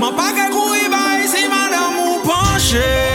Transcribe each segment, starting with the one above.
Mwen pa ke kou i bay si madame ou panche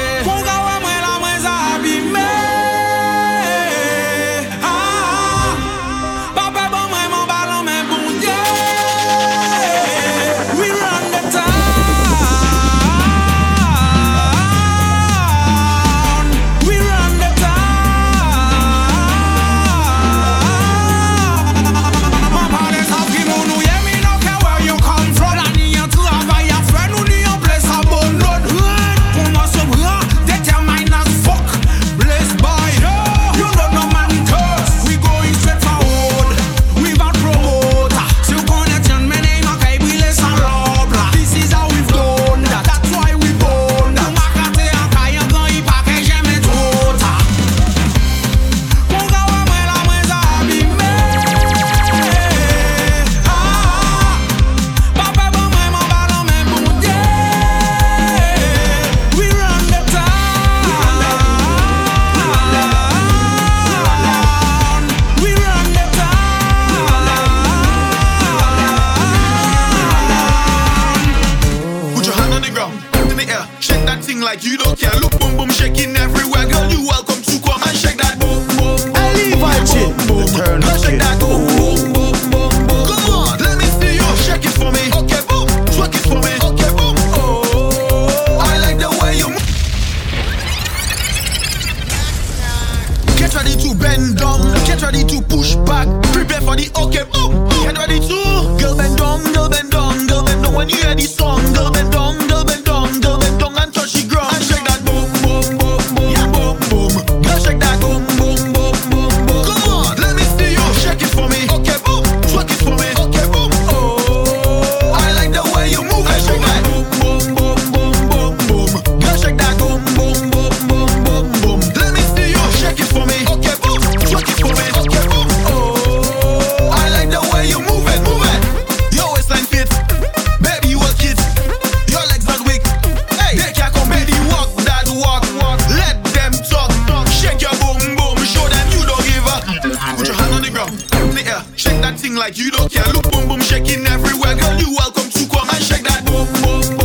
like you don't care. Look, boom, boom, cricket, baby girl. You walk one so like your body?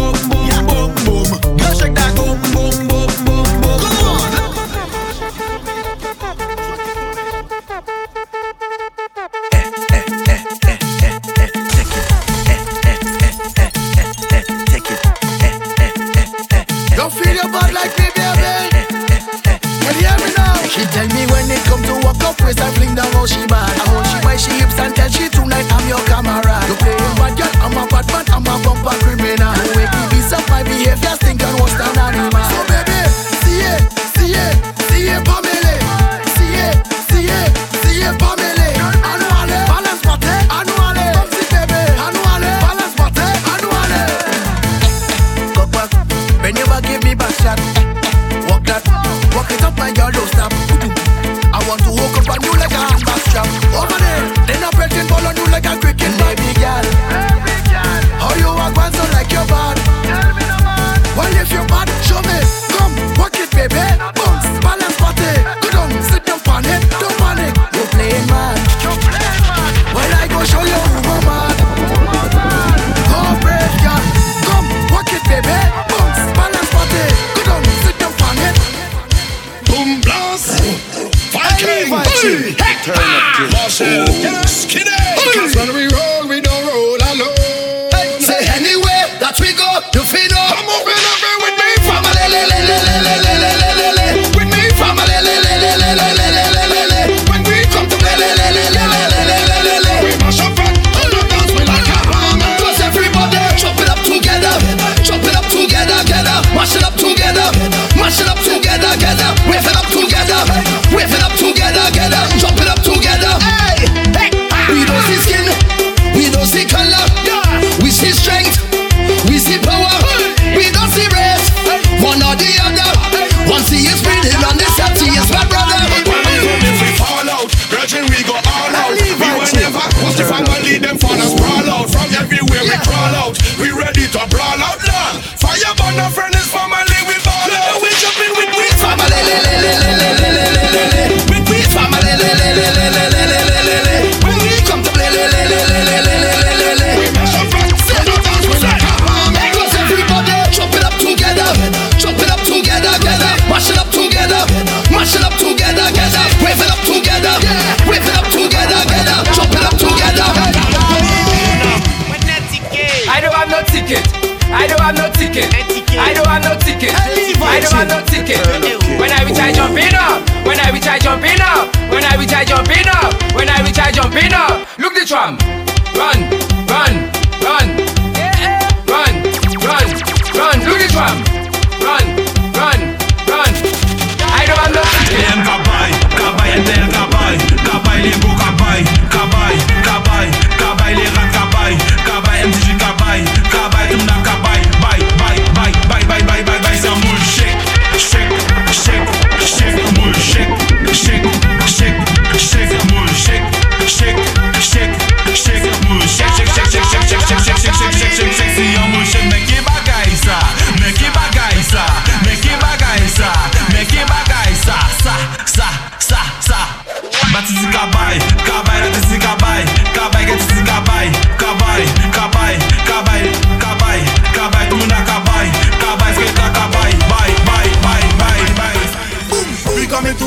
we try jumping up.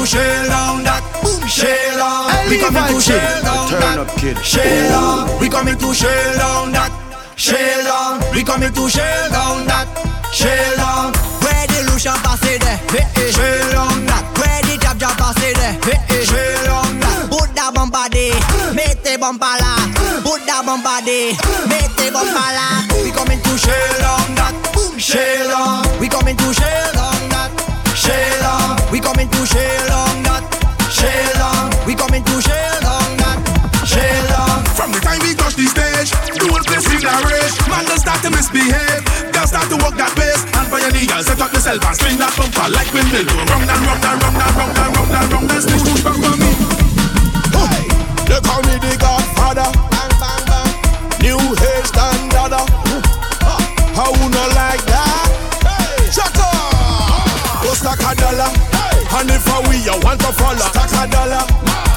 To shell down that shell down. We coming to shell down that shell down. We coming to shell down that shell down. We coming to shell down that shell down. Where the Lucian passé there, hit it. Shell down that Where the Jab Jab passé there, hit shell down that. Buddha bombardé, mettez bomba là. Buddha bombardé, mettez bomba là. We coming to shell down that shell down. We coming to shell down that shell. We coming to shell down that shell. We coming to shell down that shell. From the time we touch the stage, the whole place in a rage. Man, don't start to misbehave. Girls start to walk that pace. And for your girl, set up yourself and swing that bumper like windmill. Round and round and round and round and round and round and swing push back for me. Hey, they call me the Godfather. A dollar. And if I we you want to follow, stack a dollar.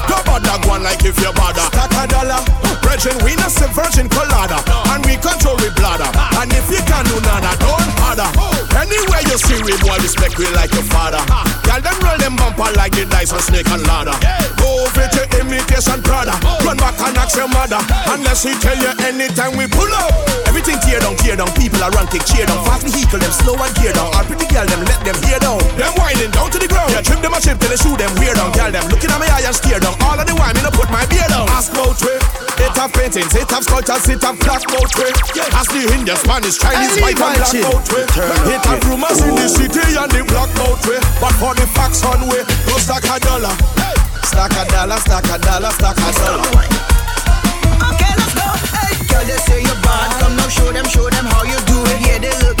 Don't bother go on like if you bother. Stack a dollar. Brethren, we not say virgin colada. And we control we bladder. And if you can do nada, don't bother. Anywhere you see we boy, respect we like your father. Girl, them roll them bumper like the dice on snake and ladder. Go over to imitation Prada. Run back and ask your mother. Unless he tell you anytime we pull up. Everything tear down, tear down. People are run, take cheer down. Fast vehicle, them slow and gear down. All pretty girl, them let them hear down. Them whining down to the ground. Yeah, trip them a chip till they shoot them wear down. Girl, them looking at me eye and steer down. All of the whine, me no put my beer down. Ask about. It have paintings, it have sculptures, it have black boat way. Ask the Indian, Spanish, Chinese, white and black boat way. It have rumors in the city and the black boat way. But for the facts on way, go stack a dollar. Stack a dollar, stack a dollar, stack a dollar. Okay, let's go. Hey, girl, they say you're bad. Come now, show them, show them how you do it. Yeah, they looking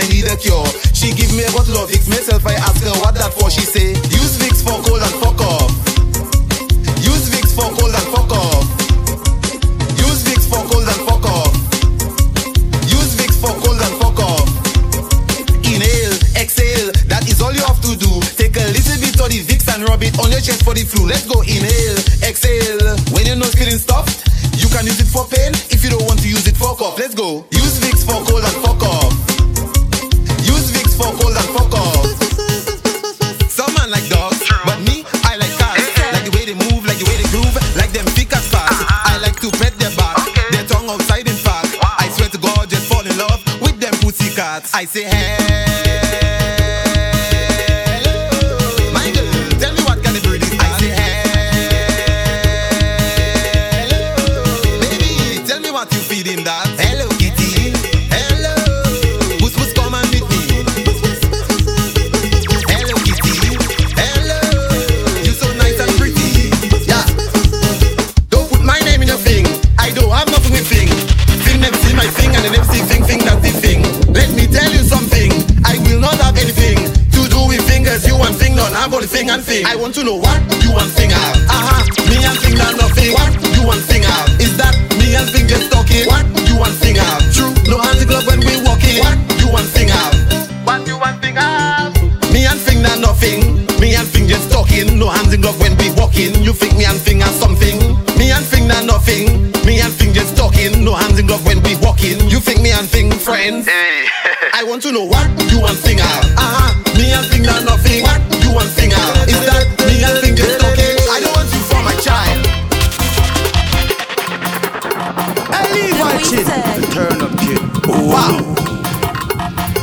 and need a cure. She give me a bottle of Vicks myself. I ask her what that for. She say, use Vicks for cold and fuck off. Use Vicks for cold and fuck off. Use Vicks for cold and fuck off. Use Vicks for cold and fuck off. Inhale, exhale. That is all you have to do. Take a little bit of the Vicks and rub it on your chest for the flu. Let's go. Inhale, exhale. When your nose feeling stuffed. You can use it for pain if you don't want to use it for cough. Let's go. Use Vicks for cold and cough.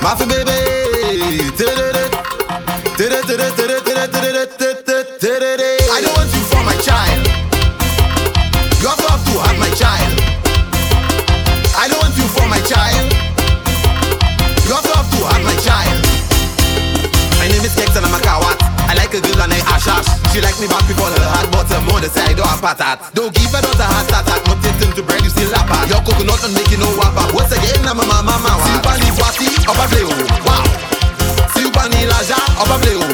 Mafi bébé. I don't want you for my child. You have to have my child. I don't want you for my child. You have to have my child. My name is Kex and I'm a coward. I like a girl and I ash ash. She like me back before her heart, but I'm on the side of a patat. Don't give another not a heart attack, not tempting to bread, you still lap Your coconut not you no wapa. Once again, I'm a mama, mama. Up bleu, wow. Si ou pa ni la ja, opa bleu.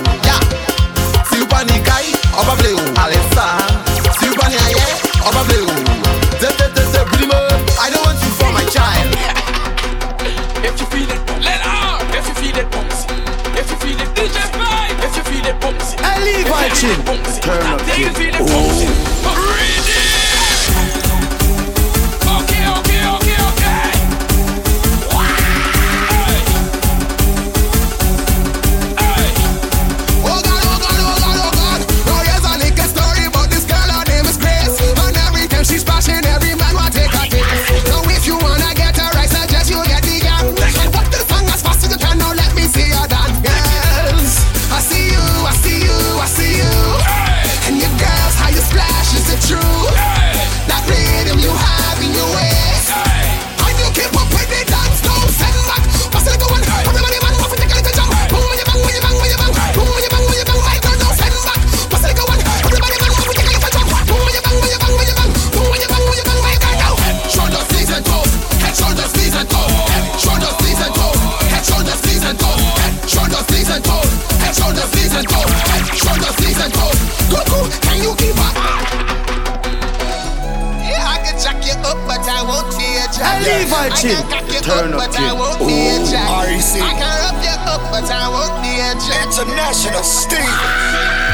I leave her chin. Turn up chin. Oh, REC. I can rub you up, but I won't be a jack. International Steve.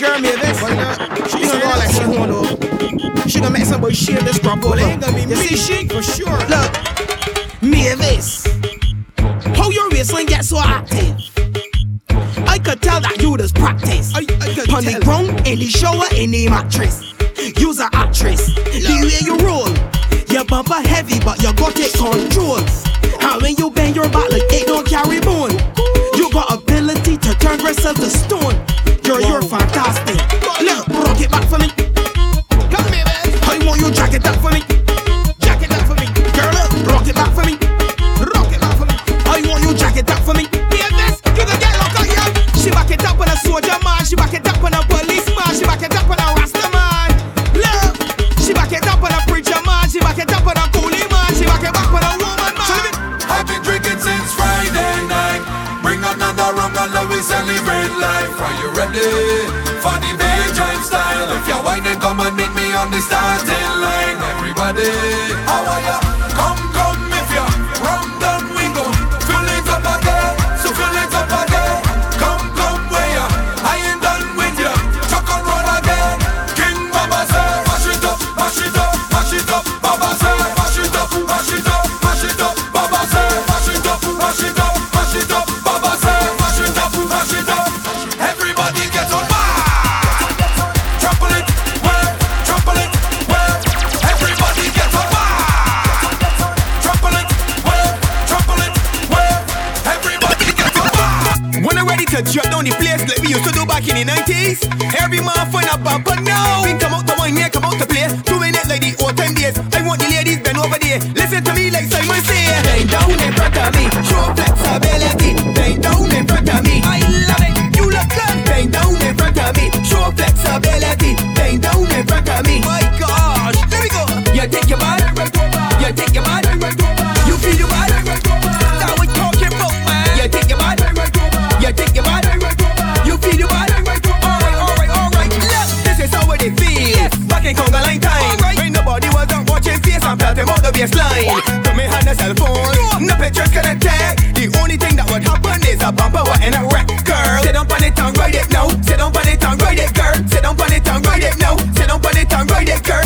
girl me a this. She gonna go like she want though. She gonna make somebody share this girl boy ain't gonna be see she? For sure. Look, me this how your waistline get so active? I could tell that you just practice. I, I could On the ground, in the shower, in the mattress. You's an actress. The way you roll, your bumper heavy, but you got it controlled. And when you bend your back like it don't carry bone, you got ability to turn yourself to stone girl, you're fantastic. Look, rock it back for me. Come here, man. I want you jacket up for me. Are you ready for the big time style? If you're whining, come and meet me on the starting line. Everybody, how it and ride it, girl.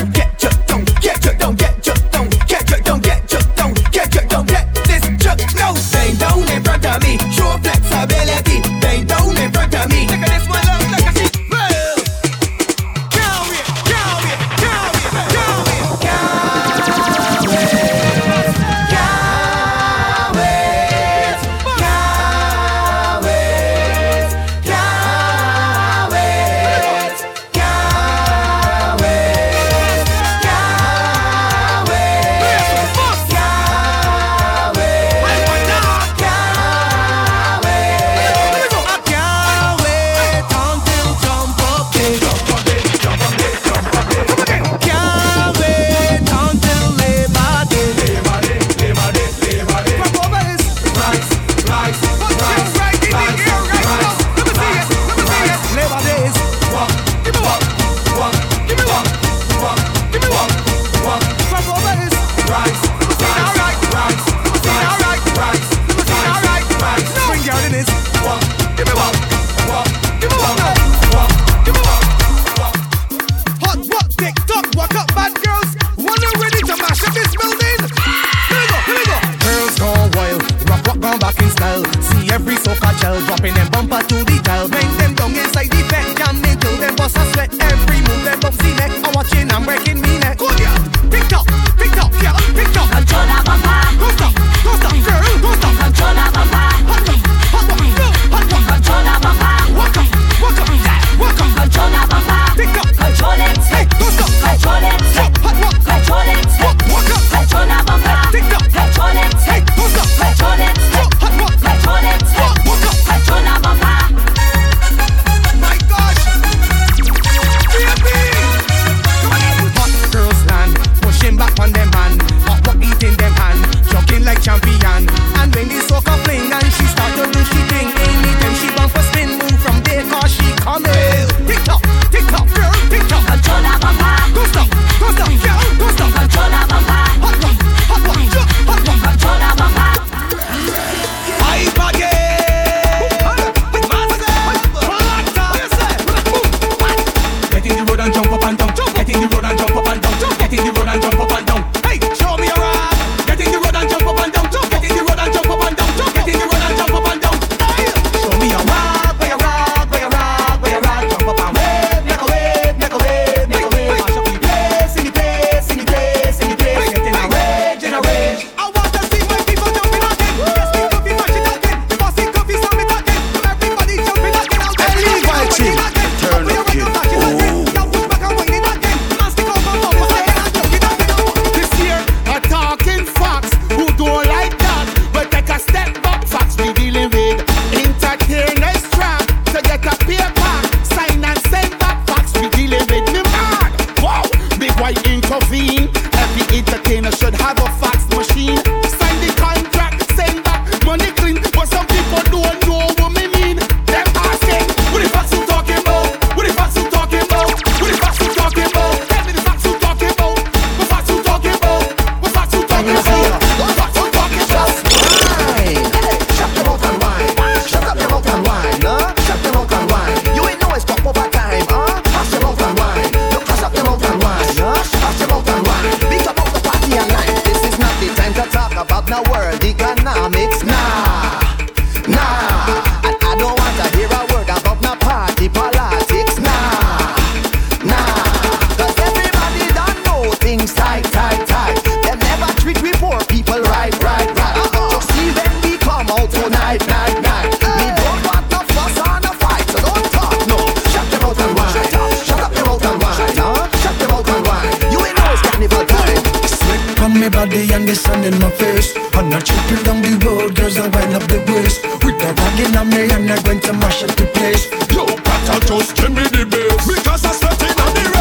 Me body and the sun in my face. And I tripping down the road, girls I wind up the waist. With the rag in me and I going to mash up the place. Yo, Pata just give me the bass Because I'm sweating on the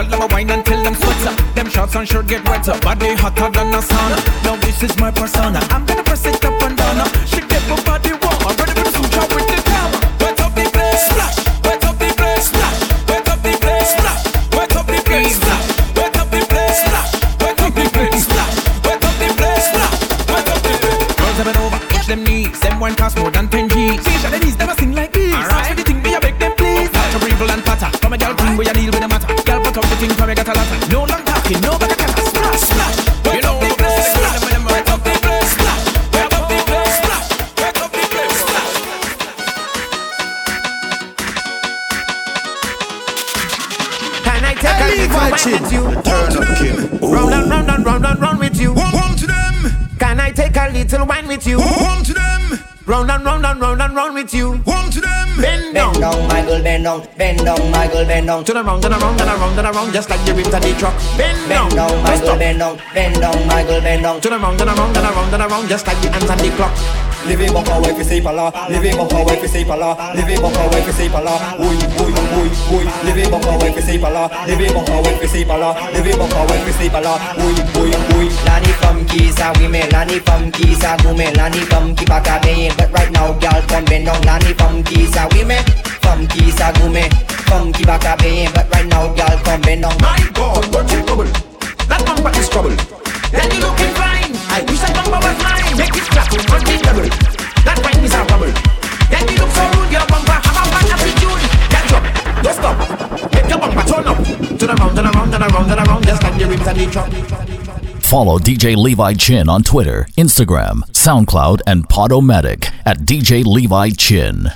Girl, them a wine until them sweats up. Them shots on shirt get wetter. Body hotter than a sauna. Now this is my persona. I'm gonna press it up Hey, a little Levi wine Chin. with you? Turn up kid Round and round and round and round with you. One, one to them Can I take a little wine with you? One to them Round and round and round and round with you. One to them Bend down. Bend down, my girl, bend down, bend down, my girl, bend down. Turn around, turn around, turn around, turn around, just like the rims of the truck. Bend down, Bend down, my Just girl, bend down, bend down, my girl, bend down. Turn around, turn around, turn around, turn around, just like the hands on the clock. Living buck away fi see pala, living buck away fi see pala, living buck away fi see pala. Uy, uy, uy, uy, living buck away fi see pala, living buck away fi see pala, living buck away fi see pala. Uy, uy, uy. Lani from Kisa, we me Lani from Kisa, go me Lani from Kipaka Bay. But right now, girl, come bend down. Lani from Kisa, we me from Kisa, go me from Kipaka Bay. But right now, girl, come bend down. My God, what you bubble? That bumper is trouble. Then you looking fine. I wish that bumper was mine. Make it clap, run it double. That wine is a bubble. Then you look so rude, your bumper have a bad attitude. Get don't stop. Make your bumper turn up. Turn around, turn around, turn around, turn around, just like the rims the. Follow DJ Levi Chin on Twitter, Instagram, SoundCloud, and Podomatic at DJ Levi Chin.